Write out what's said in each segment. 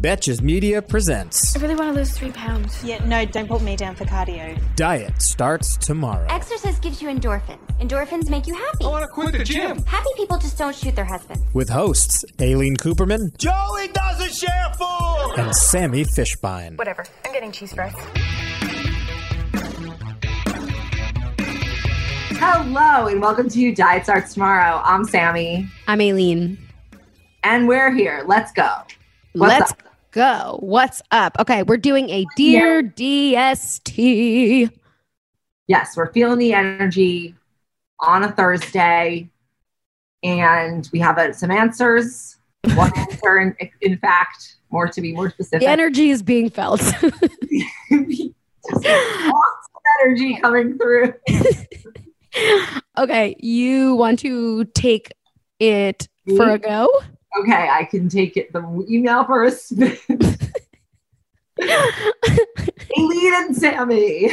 Betches Media presents I really want to lose three pounds. Yeah, no, don't put me down for cardio. Diet Starts Tomorrow. Exercise gives you endorphins. Endorphins make you happy. I want to quit the gym. Happy people just don't shoot their husbands. With hosts Aileen Cooperman Joey doesn't share food. and Sammy Fishbine. Whatever. I'm getting cheese fries. Hello and welcome to Diet Starts Tomorrow. I'm Sammy I'm Aileen. and we're here. Let's go. What's Let's up? Go. What's up? Okay, we're doing a Dear DST. Yes, we're feeling the energy on a Thursday and we have uh, some answers. One answer, in, in fact, more to be more specific. The energy is being felt. Just lots of energy coming through. okay, you want to take it for a go? Okay, I can take it the email first. Aileen and Sammy.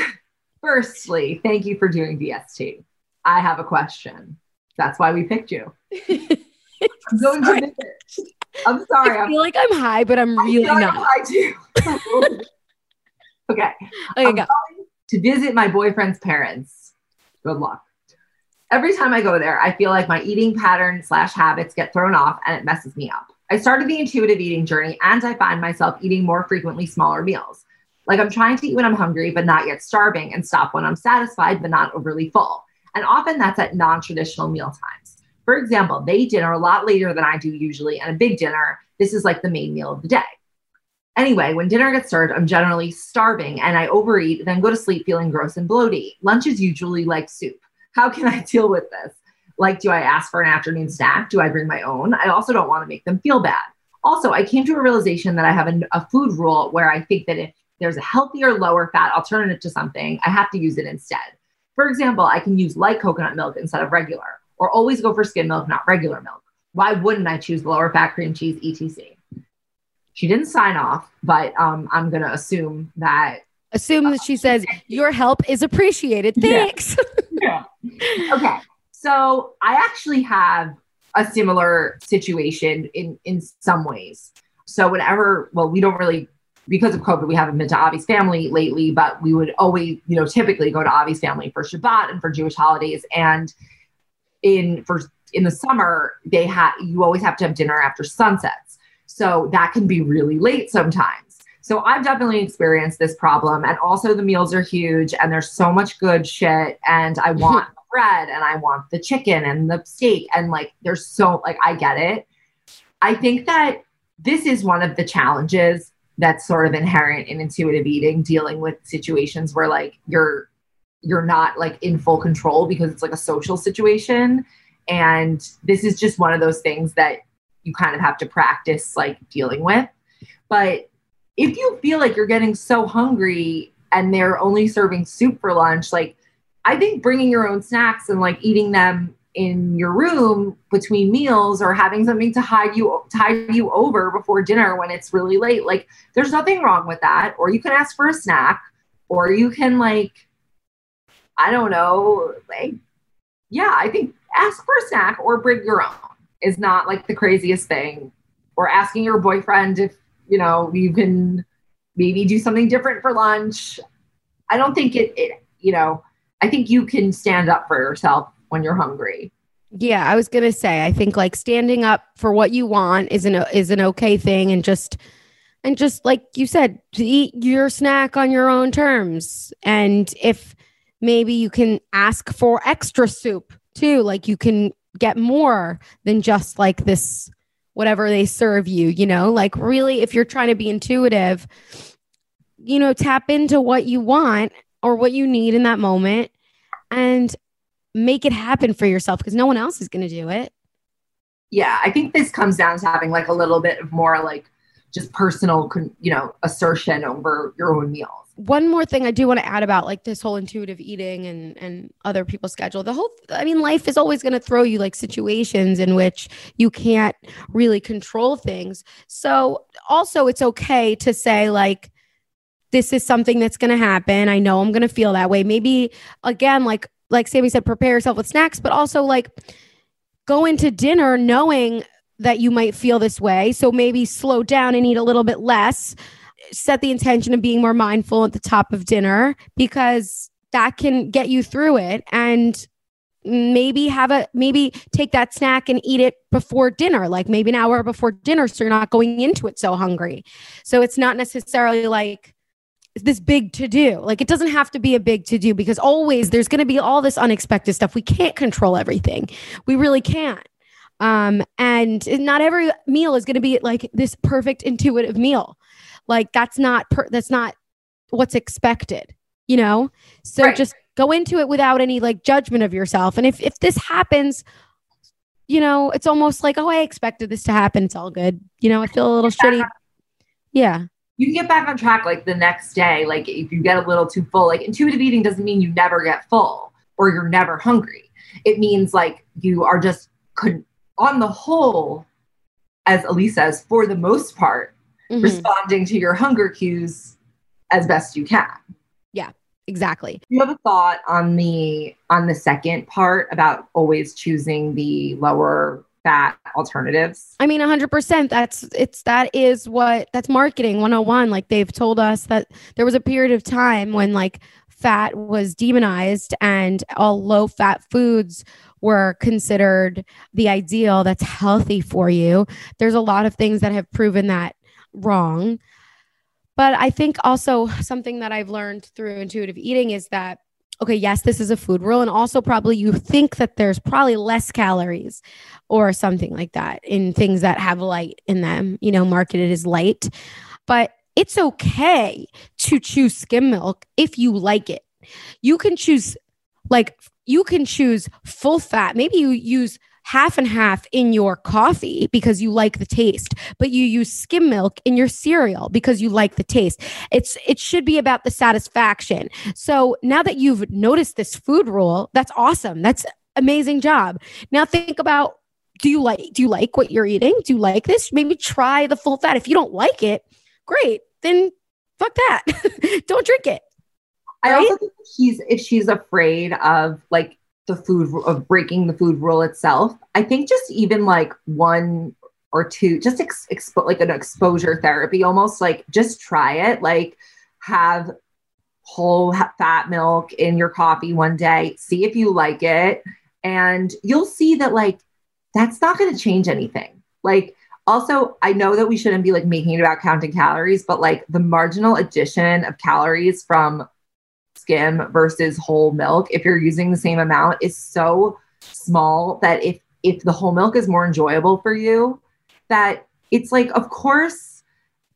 Firstly, thank you for doing DST. I have a question. That's why we picked you. I'm going to visit. I'm sorry. I I'm feel like I'm high, but I'm I really not. I do. okay. Okay, I'm go. going to visit my boyfriend's parents. Good luck. Every time I go there, I feel like my eating pattern slash habits get thrown off and it messes me up. I started the intuitive eating journey and I find myself eating more frequently smaller meals. Like I'm trying to eat when I'm hungry, but not yet starving, and stop when I'm satisfied, but not overly full. And often that's at non traditional meal times. For example, they dinner a lot later than I do usually, and a big dinner. This is like the main meal of the day. Anyway, when dinner gets served, I'm generally starving and I overeat, then go to sleep feeling gross and bloaty. Lunch is usually like soup. How can I deal with this? Like, do I ask for an afternoon snack? Do I bring my own? I also don't want to make them feel bad. Also, I came to a realization that I have a, a food rule where I think that if there's a healthier, lower fat alternative to something, I have to use it instead. For example, I can use light coconut milk instead of regular, or always go for skim milk, not regular milk. Why wouldn't I choose lower fat cream cheese, etc.? She didn't sign off, but um, I'm going to assume that Assume that she says your help is appreciated. Yeah. Thanks. okay. So I actually have a similar situation in in some ways. So whenever, well, we don't really because of COVID, we haven't been to Avi's family lately, but we would always, you know, typically go to Avi's family for Shabbat and for Jewish holidays. And in for in the summer, they have you always have to have dinner after sunsets. So that can be really late sometimes. So I've definitely experienced this problem. And also the meals are huge and there's so much good shit. And I want the bread and I want the chicken and the steak. And like there's so like I get it. I think that this is one of the challenges that's sort of inherent in intuitive eating, dealing with situations where like you're you're not like in full control because it's like a social situation. And this is just one of those things that you kind of have to practice like dealing with. But if you feel like you're getting so hungry and they're only serving soup for lunch, like I think bringing your own snacks and like eating them in your room between meals or having something to hide you tide you over before dinner when it's really late, like there's nothing wrong with that. Or you can ask for a snack, or you can like, I don't know, like, yeah, I think ask for a snack or bring your own is not like the craziest thing. Or asking your boyfriend if you know you can maybe do something different for lunch. I don't think it, it you know, I think you can stand up for yourself when you're hungry. Yeah, I was gonna say. I think like standing up for what you want is an is an okay thing, and just and just like you said, to eat your snack on your own terms. And if maybe you can ask for extra soup too, like you can get more than just like this whatever they serve you, you know? Like really if you're trying to be intuitive, you know, tap into what you want or what you need in that moment and make it happen for yourself because no one else is going to do it. Yeah, I think this comes down to having like a little bit of more like just personal, you know, assertion over your own meals. One more thing I do want to add about like this whole intuitive eating and and other people's schedule. The whole I mean life is always going to throw you like situations in which you can't really control things. So also it's okay to say like this is something that's going to happen. I know I'm going to feel that way. Maybe again like like Sammy said prepare yourself with snacks, but also like go into dinner knowing that you might feel this way. So maybe slow down and eat a little bit less. Set the intention of being more mindful at the top of dinner because that can get you through it. And maybe have a maybe take that snack and eat it before dinner, like maybe an hour before dinner. So you're not going into it so hungry. So it's not necessarily like this big to do. Like it doesn't have to be a big to do because always there's going to be all this unexpected stuff. We can't control everything. We really can't. Um, and not every meal is going to be like this perfect intuitive meal. Like that's not per- that's not what's expected, you know? So Right. just go into it without any like judgment of yourself. And if if this happens, you know, it's almost like, oh, I expected this to happen. It's all good. You know, I feel a little shitty. Yeah. You can get back on track like the next day. Like if you get a little too full, like intuitive eating doesn't mean you never get full or you're never hungry. It means like you are just con- on the whole, as Elise says, for the most part, Mhm. responding to your hunger cues as best you can. Yeah, exactly. You have a thought on the on the second part about always choosing the lower fat alternatives? I mean, 100%. That's it's that is what that's marketing 101. Like they've told us that there was a period of time when like fat was demonized and all low fat foods were considered the ideal that's healthy for you. There's a lot of things that have proven that wrong. But I think also something that I've learned through intuitive eating is that okay, yes, this is a food rule and also probably you think that there's probably less calories or something like that in things that have light in them, you know, marketed as light. But it's okay to choose skim milk if you like it. You can choose, like, you can choose full fat. Maybe you use half and half in your coffee because you like the taste, but you use skim milk in your cereal because you like the taste. It's it should be about the satisfaction. So now that you've noticed this food rule, that's awesome. That's amazing job. Now think about do you like do you like what you're eating? Do you like this? Maybe try the full fat. If you don't like it, great. Then fuck that. don't drink it. I also think she's if she's afraid of like the food of breaking the food rule itself. I think just even like one or two, just ex- expo- like an exposure therapy, almost like just try it. Like have whole fat milk in your coffee one day, see if you like it, and you'll see that like that's not going to change anything. Like also, I know that we shouldn't be like making it about counting calories, but like the marginal addition of calories from skim versus whole milk, if you're using the same amount, is so small that if if the whole milk is more enjoyable for you, that it's like, of course,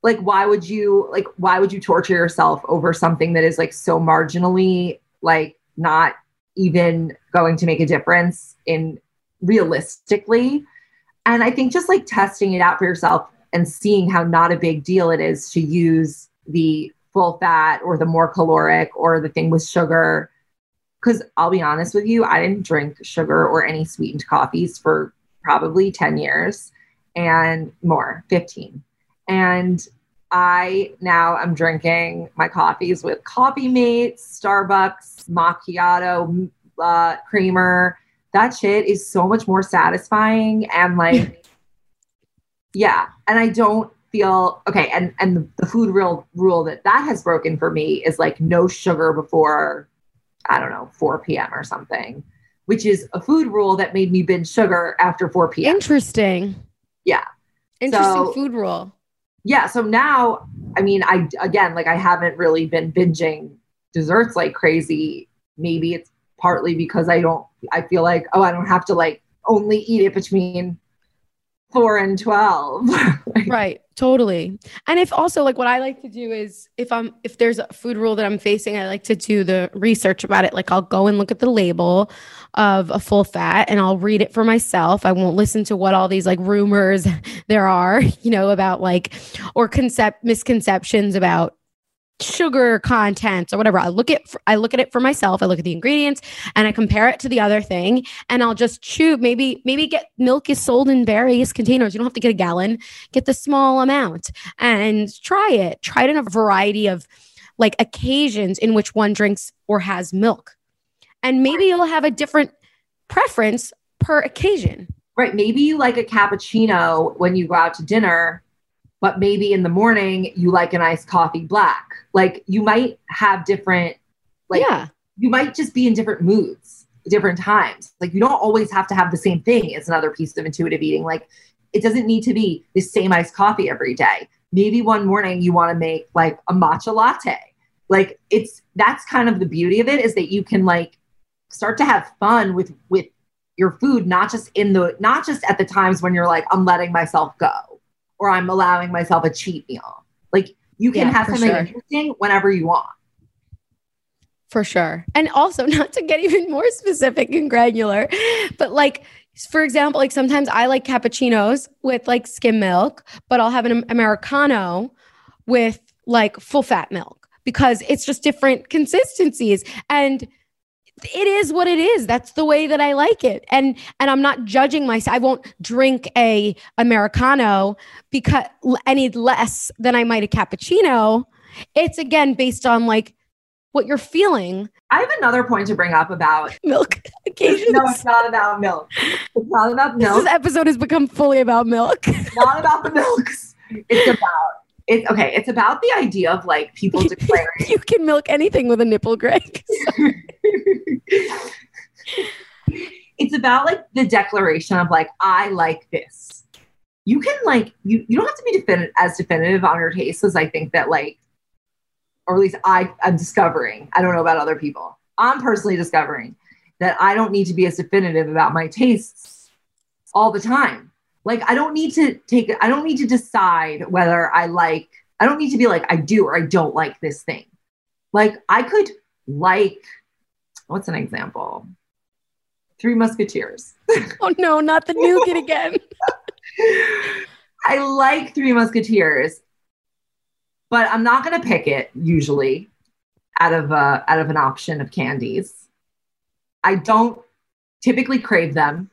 like why would you like why would you torture yourself over something that is like so marginally like not even going to make a difference in realistically? And I think just like testing it out for yourself and seeing how not a big deal it is to use the full fat or the more caloric or the thing with sugar. Because I'll be honest with you, I didn't drink sugar or any sweetened coffees for probably 10 years and more, 15. And I now am drinking my coffees with Coffee Mates, Starbucks, macchiato, uh, creamer. That shit is so much more satisfying and like, yeah. And I don't feel okay. And and the, food real rule that that has broken for me is like no sugar before I don't know 4 p.m. or something, which is a food rule that made me binge sugar after 4 p.m. Interesting. Yeah. Interesting So- food rule. yeah, so now, I mean, I again, like I haven't really been binging desserts like crazy. Maybe it's partly because I don't, I feel like, oh, I don't have to like only eat it between four and 12. right totally. And if also like what i like to do is if i'm if there's a food rule that i'm facing i like to do the research about it. Like i'll go and look at the label of a full fat and i'll read it for myself. I won't listen to what all these like rumors there are you know about like or concept misconceptions about sugar content or whatever. I look at I look at it for myself. I look at the ingredients and I compare it to the other thing and I'll just chew maybe maybe get milk is sold in various containers. You don't have to get a gallon. Get the small amount and try it. Try it in a variety of like occasions in which one drinks or has milk. And maybe you'll have a different preference per occasion. Right. Maybe you like a cappuccino when you go out to dinner but maybe in the morning you like an iced coffee black. Like you might have different, like yeah. you might just be in different moods, different times. Like you don't always have to have the same thing as another piece of intuitive eating. Like it doesn't need to be the same iced coffee every day. Maybe one morning you want to make like a matcha latte. Like it's that's kind of the beauty of it is that you can like start to have fun with with your food, not just in the not just at the times when you're like, I'm letting myself go or I'm allowing myself a cheat meal. Like you can Yeah, have something sure. interesting whenever you want. For sure. And also, not to get even more specific and granular, but like, for example, like sometimes I like cappuccinos with like skim milk, but I'll have an Americano with like full fat milk because it's just different consistencies. And it is what it is. That's the way that I like it. And and I'm not judging myself. I won't drink a Americano because any less than I might a cappuccino. It's again based on like what you're feeling. I have another point to bring up about Milk occasions. no, it's not about milk. It's not about milk This episode has become fully about milk. It's not about the milks. It's about it's okay. It's about the idea of like people declaring you can milk anything with a nipple, Greg. it's about like the declaration of like I like this. You can like you you don't have to be definitive as definitive on your taste as I think that like or at least I I'm discovering. I don't know about other people. I'm personally discovering that I don't need to be as definitive about my tastes all the time. Like I don't need to take I don't need to decide whether I like I don't need to be like I do or I don't like this thing. Like I could like what's an example? Three Musketeers. Oh no, not the nougat again. I like Three Musketeers, but I'm not going to pick it usually out of uh, out of an option of candies. I don't typically crave them,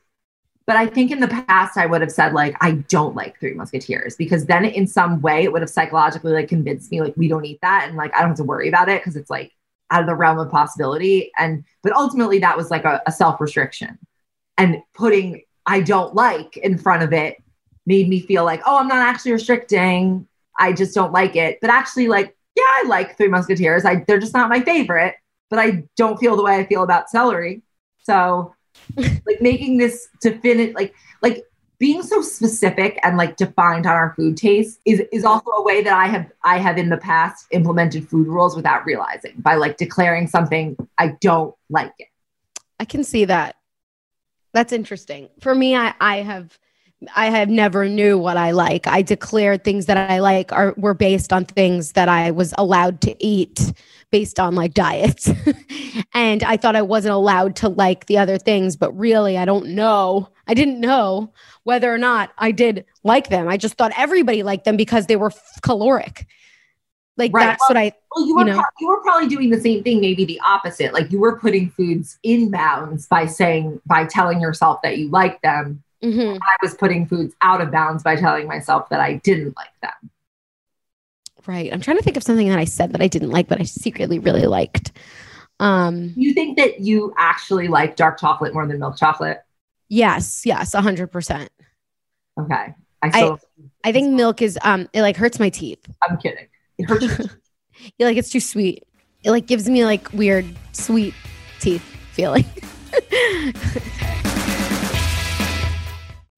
but I think in the past I would have said like I don't like Three Musketeers because then in some way it would have psychologically like convinced me like we don't eat that and like I don't have to worry about it because it's like out of the realm of possibility. And but ultimately that was like a, a self restriction, and putting I don't like in front of it made me feel like, oh, I'm not actually restricting. I just don't like it. But actually, like, yeah, I like Three Musketeers. I they're just not my favorite, but I don't feel the way I feel about celery. So like making this definite like like being so specific and like defined on our food taste is is also a way that I have I have in the past implemented food rules without realizing by like declaring something I don't like it. I can see that. That's interesting. For me, I, I have I have never knew what I like. I declared things that I like are were based on things that I was allowed to eat based on like diets. and I thought I wasn't allowed to like the other things, but really I don't know. I didn't know whether or not I did like them. I just thought everybody liked them because they were caloric. Like Right. that's what I Well, you were You know. pro- you were probably doing the same thing, maybe the opposite. Like you were putting foods in bounds by saying by telling yourself that you like them. Mhm. I was putting foods out of bounds by telling myself that I didn't like them. Right. I'm trying to think of something that I said that I didn't like, but I secretly really liked. Um, You think that you actually like dark chocolate more than milk chocolate? Yes, yes, a hundred percent. Okay. I still I think milk is um it like hurts my teeth. I'm kidding. It hurts your Yeah, like it's too sweet. It like gives me like weird sweet teeth feeling.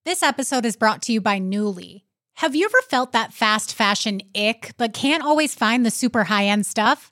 This episode is brought to you by Nuuly. Have you ever felt that fast fashion ick, but can't always find the super high end stuff?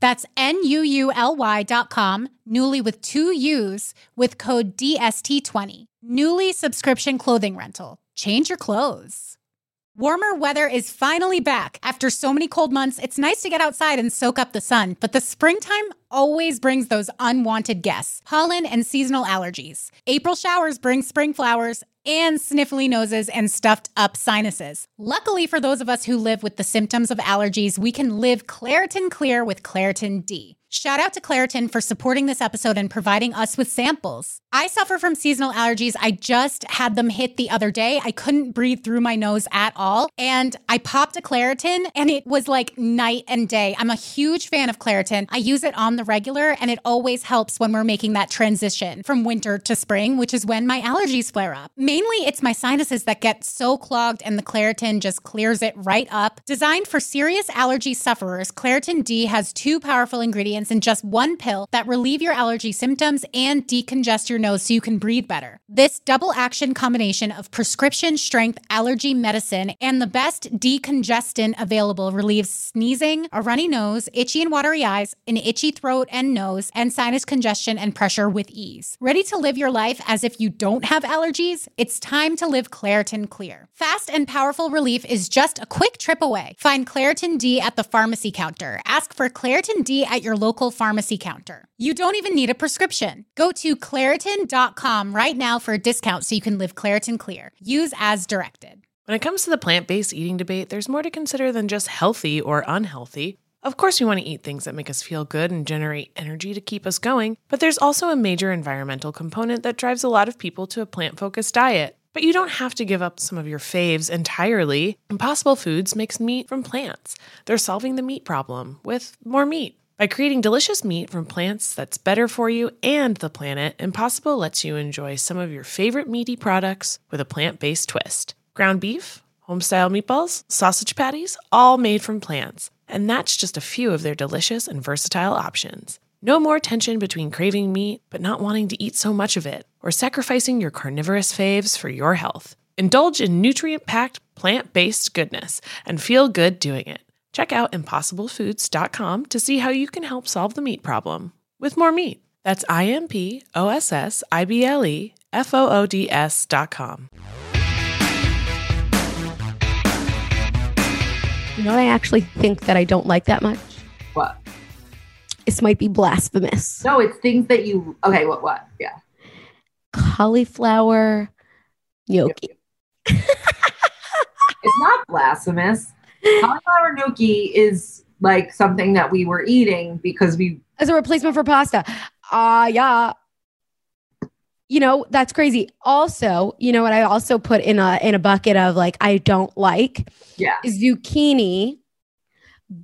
That's N-U-U-L-Y dot com, Nuuly with two U's with code DST20. Nuuly subscription clothing rental. Change your clothes. Warmer weather is finally back. After so many cold months, it's nice to get outside and soak up the sun, but the springtime always brings those unwanted guests pollen and seasonal allergies. April showers bring spring flowers and sniffly noses and stuffed up sinuses. Luckily, for those of us who live with the symptoms of allergies, we can live Claritin Clear with Claritin D. Shout out to Claritin for supporting this episode and providing us with samples. I suffer from seasonal allergies. I just had them hit the other day. I couldn't breathe through my nose at all. And I popped a Claritin and it was like night and day. I'm a huge fan of Claritin. I use it on the regular and it always helps when we're making that transition from winter to spring, which is when my allergies flare up. Mainly it's my sinuses that get so clogged and the Claritin just clears it right up. Designed for serious allergy sufferers, Claritin D has two powerful ingredients in just one pill that relieve your allergy symptoms and decongest your nose so you can breathe better. This double action combination of prescription strength allergy medicine and the best decongestant available relieves sneezing, a runny nose, itchy and watery eyes, an itchy throat and nose, and sinus congestion and pressure with ease. Ready to live your life as if you don't have allergies? It's time to live Claritin Clear. Fast and powerful relief is just a quick trip away. Find Claritin D at the pharmacy counter. Ask for Claritin D at your local pharmacy counter. You don't even need a prescription. Go to Claritin.com right now for a discount so you can live Claritin Clear. Use as directed. When it comes to the plant based eating debate, there's more to consider than just healthy or unhealthy. Of course, we want to eat things that make us feel good and generate energy to keep us going, but there's also a major environmental component that drives a lot of people to a plant focused diet. But you don't have to give up some of your faves entirely. Impossible Foods makes meat from plants. They're solving the meat problem with more meat. By creating delicious meat from plants that's better for you and the planet, Impossible lets you enjoy some of your favorite meaty products with a plant based twist. Ground beef, homestyle meatballs, sausage patties, all made from plants. And that's just a few of their delicious and versatile options. No more tension between craving meat but not wanting to eat so much of it, or sacrificing your carnivorous faves for your health. Indulge in nutrient packed, plant based goodness and feel good doing it. Check out impossiblefoods.com to see how you can help solve the meat problem with more meat. That's I M P O S S I B L E F O O D S.com. You know what I actually think that I don't like that much? What? This might be blasphemous. No, it's things that you. Okay, what? What? Yeah. Cauliflower gnocchi. It's not blasphemous. Cauliflower gnocchi is like something that we were eating because we. As a replacement for pasta. Ah, yeah. You know, that's crazy. Also, you know what I also put in a in a bucket of like I don't like Yeah. zucchini,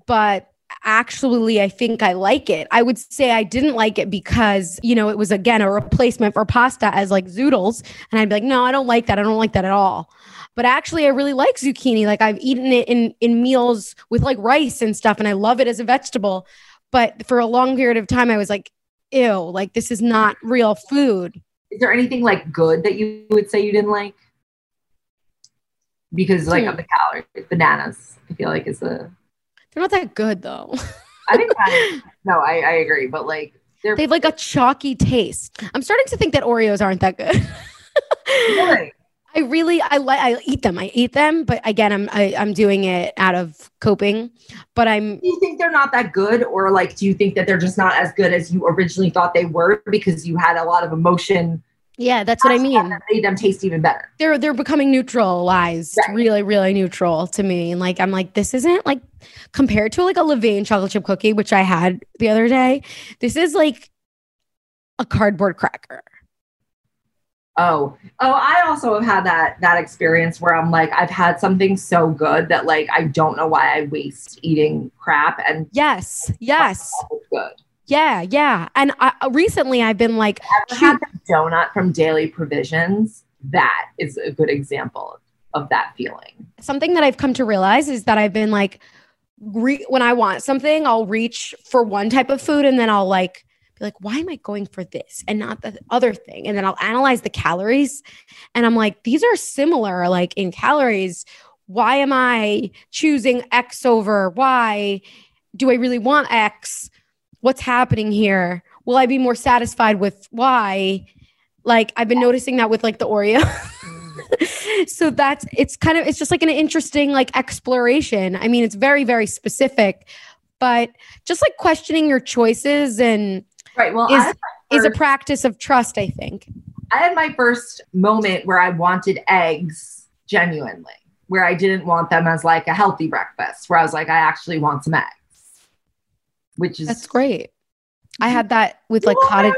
but actually I think I like it. I would say I didn't like it because, you know, it was again a replacement for pasta as like zoodles. And I'd be like, no, I don't like that. I don't like that at all. But actually I really like zucchini. Like I've eaten it in in meals with like rice and stuff, and I love it as a vegetable. But for a long period of time, I was like, ew, like this is not real food. Is there anything like good that you would say you didn't like? Because like Hmm. of the calories, bananas. I feel like is a They're not that good though. I think that, no, I, I agree, but like they're they have like a chalky taste. I'm starting to think that Oreos aren't that good. really I really I like I eat them. I eat them, but again, I'm I, I'm doing it out of coping. But I'm do you think they're not that good or like do you think that they're just not as good as you originally thought they were because you had a lot of emotion yeah, that's what I mean. that made them taste even better They're they're becoming neutralized, Right. really, really neutral to me. And like I'm like, this isn't like compared to like a Levain chocolate chip cookie, which I had the other day. This is like a cardboard cracker. oh oh i also have had that that experience where i'm like i've had something so good that like i don't know why i waste eating crap and Yes, yes, good yeah, yeah. And I, uh, recently, I've been like, had the donut from daily provisions that is a good example of that feeling something that I've come to realize is that I've been like, re- when I want something, I'll reach for one type of food and then I'll like be like, why am I going for this and not the other thing? And then I'll analyze the calories and I'm like, these are similar, like in calories. Why am I choosing X over Y? Do I really want X? What's happening here? Will I be more satisfied with why? Like I've been noticing that with like the Oreo. so that's it's kind of it's just like an interesting like exploration. I mean, it's very very specific, but just like questioning your choices and right well is is a practice of trust, I think. I had my first moment where i wanted eggs genuinely where i didn't want them as like a healthy breakfast where i was like i actually want some eggs which is That's great. I had that with like cottage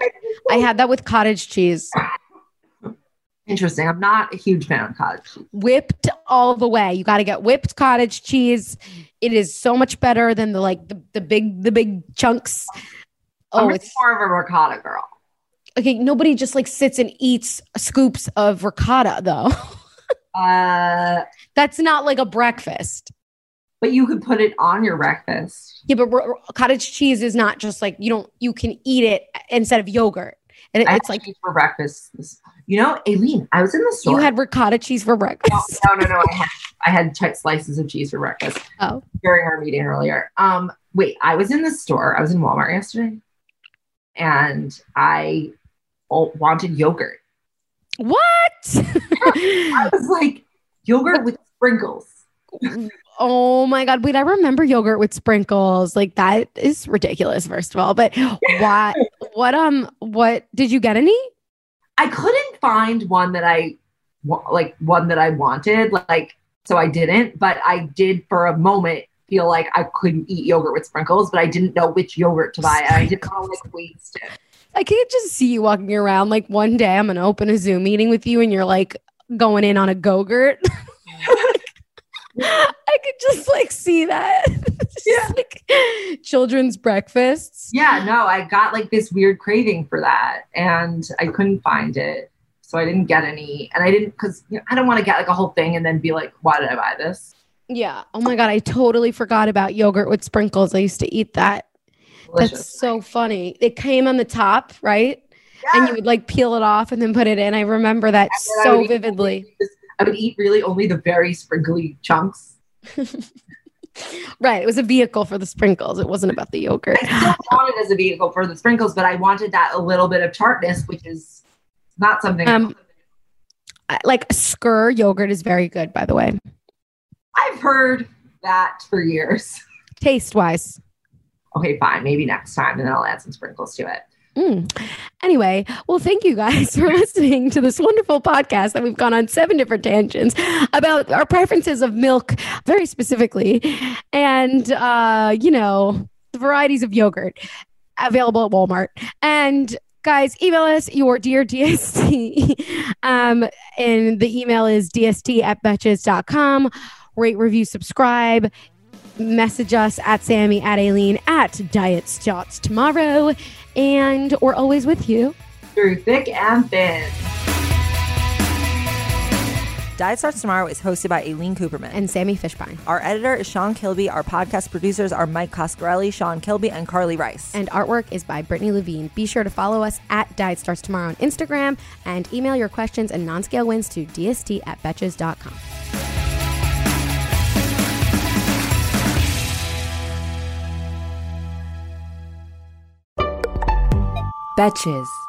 I had that with cottage cheese. interesting i'm not a huge fan of cottage cheese Whipped all the way. You got to get whipped cottage cheese. It is so much better than the like the, the big the big chunks. i'm Oh, it's more of a ricotta girl okay. Nobody just like sits and eats scoops of ricotta though. uh That's not like a breakfast. But you could put it on your breakfast Yeah, but cottage cheese is not just like you don't you can eat it instead of yogurt. And it- I it's had like cheese for breakfast you know aileen i was in the store you had ricotta cheese for breakfast. no, no, no. I had, I had ch- slices of cheese for breakfast Oh, during our meeting earlier. Um, wait, I was in the store. I was in Walmart yesterday, and I wanted yogurt. what? I was like, yogurt with sprinkles. oh my god! Wait, I remember yogurt with sprinkles. Like that is ridiculous. First of all, but why? What um? What did you get any? I couldn't find one that I like one that I wanted, like so I didn't. But I did for a moment feel like I couldn't eat yogurt with sprinkles, but I didn't know which yogurt to buy. I didn't want to like waste it. I could just see you walking around. Like one day, I'm gonna open a Zoom meeting with you, and you're like going in on a gogurt. I could just like see that. Yeah. like children's breakfasts. yeah, no, I got like this weird craving for that and I couldn't find it. So I didn't get any. And I didn't, because you know, I don't want to get like a whole thing and then be like, why did I buy this? Yeah. Oh my god, I totally forgot about yogurt with sprinkles. I used to eat that. Delicious. That's so funny. It came on the top, right? And you would like peel it off and then put it in. I remember that I so eat- vividly. I would eat really only the very sprinkly chunks. Right. It was a vehicle for the sprinkles. It wasn't about the yogurt. I still want it as a vehicle for the sprinkles, but I wanted that a little bit of tartness, which is not something Um, I- like skyr yogurt is very good, by the way, I've heard that for years. taste wise. Okay, fine. Maybe next time, and then I'll add some sprinkles to it. Mm. Anyway, well, thank you guys for listening to this wonderful podcast that we've gone on seven different tangents about our preferences of milk, very specifically, and uh, you know the varieties of yogurt available at Walmart. And guys, email us your dear DST, um, and the email is dst at betches.com. Rate, review, subscribe. Message us at Sammy at Aileen at Diet Starts tomorrow, and we're always with you. Through thick and thin. Diet Starts Tomorrow is hosted by Aileen Cooperman. And Sammy Fishbine. our editor is Sean Kilby. Our podcast producers are Mike Coscarelli, Sean Kilby, and Carly Rice. And artwork is by Brittany Levine. Be sure to follow us at Diet Starts Tomorrow on Instagram and email your questions and non scale wins to dst at betches.com. Betches.